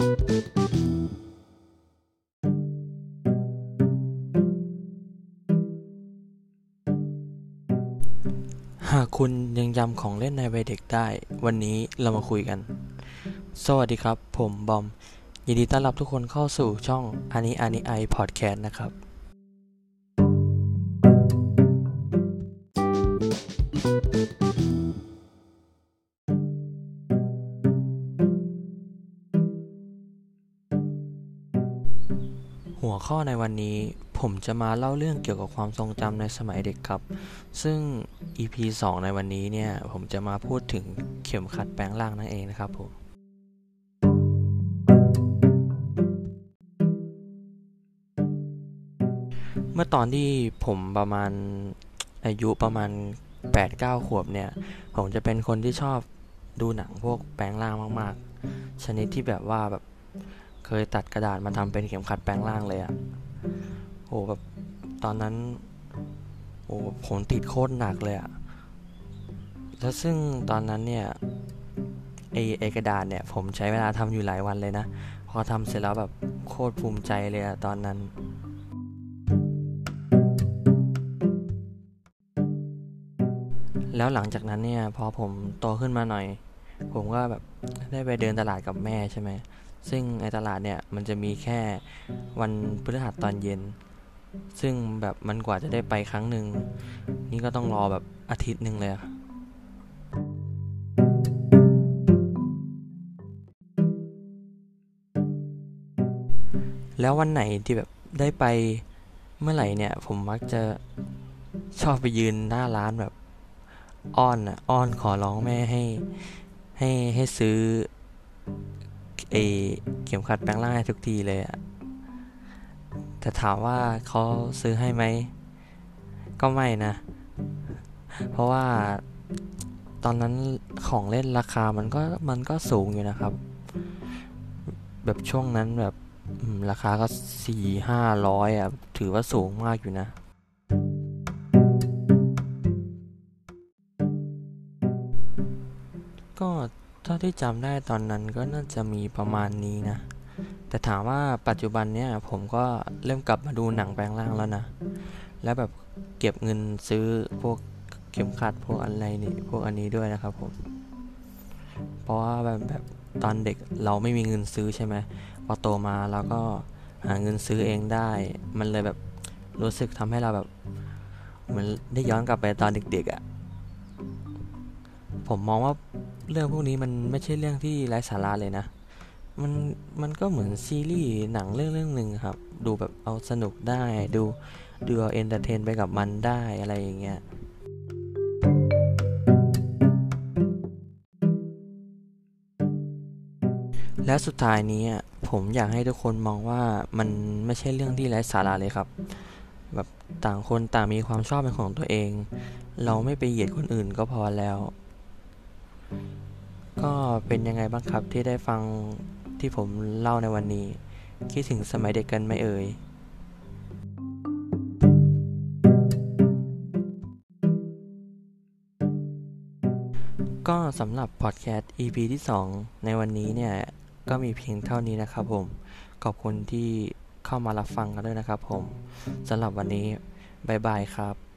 หากคุณยังจำของเล่นในวัยเด็กได้ วันนี้เรามาคุยกัน สวัสดีครับ ผมบอม ยินดีต้อนรับทุกคนเข้าสู่ช่องอันนี้อันนี้ไอพอดแคสต์นะครับ หัวข้อในวันนี้ผมจะมาเล่าเรื่องเกี่ยวกับความทรงจำในสมัยเด็กครับ ซึ่ง EP 2 ในวันนี้เนี่ย ผมจะมาพูดถึงเข็มขัดแปลงร่างนั่นเองนะครับผม เมื่อตอนที่ผมประมาณอายุประมาณ 8-9 ขวบเนี่ย ผมจะเป็นคนที่ชอบดูหนังพวกแปลงร่างมาก ๆ ชนิดที่แบบว่าแบบ เคยตัดกระดาษมาทำเป็นเข็มขัดแปลงร่างเลยอะโหแบบตอนนั้นโอ้ผมติดโคตรหนักเลยอะแล้วซึ่งตอนนั้นเนี่ยไอไอกระดาษเนี่ยผมใช้เวลาทำอยู่หลายวันเลยนะ พอทำเสร็จแล้วแบบโคตรภูมิใจเลยอะตอนนั้นแล้วหลังจากนั้นเนี่ยพอผมโตขึ้นมาหน่อย ผมก็แบบได้ไปเดินตลาดกับแม่ใช่ไหม ซึ่งไอตลาดเนี่ยมันจะมีแค่วันพฤหัสตอนเย็น ซึ่งแบบมันกว่าจะได้ไปครั้งหนึ่งนี่ก็ต้องรอแบบอาทิตย์หนึ่งเลยอะแล้ววันไหนที่แบบได้ไปเมื่อไหร่เนี่ย ผมมักจะชอบไปยืนหน้าร้านแบบอ้อนอะอ้อนขอร้องแม่ให้ให้ให้ซื้อ เอเข็มขัดแปลงร่างให้ทุกทีเลยอะแต่ถามว่าเขาซื้อให้ไหม ก็ไม่นะ เพราะว่าตอนนั้นของเล่นราคามันก็มันก็สูงอยู่นะครับ แบบช่วงนั้นแบบราคาก็สี่ห้าร้อยอะ ถือว่าสูงมากอยู่นะ ก็ เท่าที่จำได้ตอนนั้นก็น่าจะมีประมาณนี้นะ แต่ถามว่าปัจจุบันเนี่ยผมก็เริ่มกลับมาดูหนังแปลงร่างแล้วนะ แล้วแบบเก็บเงินซื้อพวกเข็มขัดพวกอะไรนี่พวกอันนี้ด้วยนะครับผม เพราะว่าแบบแบบตอนเด็กเราไม่มีเงินซื้อใช่ไหมพอโตมาเราก็หาเงินซื้อเองได้ มันเลยแบบรู้สึกทำให้เราแบบเหมือนได้ย้อนกลับไปตอนเด็กๆอะ่ะ ผมมองว่า เรื่องพวกนี้มันไม่ใช่เรื่องที่ไร้สาระเลยนะ มันมันก็เหมือนซีรีส์หนังเรื่องเรื่องหนึ่งครับ ดูแบบเอาสนุกได้ดูดูเอา entertain ไปกับมันได้อะไรอย่างเงี้ยและสุดท้ายนี้ผมอยากให้ทุกคนมองว่ามันไม่ใช่เรื่องที่ไร้สาระเลยครับ แบบต่างคนต่างมีความชอบเป็นของตัวเอง เราไม่ไปเหยียดคนอื่นก็พอแล้ว ก็เป็นยังไงบ้างครับที่ได้ฟังที่ผมเล่าในวันนี้ คิดถึงสมัยเด็กกันไหมเอ่ยก็สำหรับพอดแคสต์ EP ที่ 2 ในวันนี้เนี่ย ก็มีเพียงเท่านี้นะครับผม ขอบคุณที่เข้ามารับฟังกันด้วยนะครับผมสำหรับวันนี้ บ๊ายบายครับ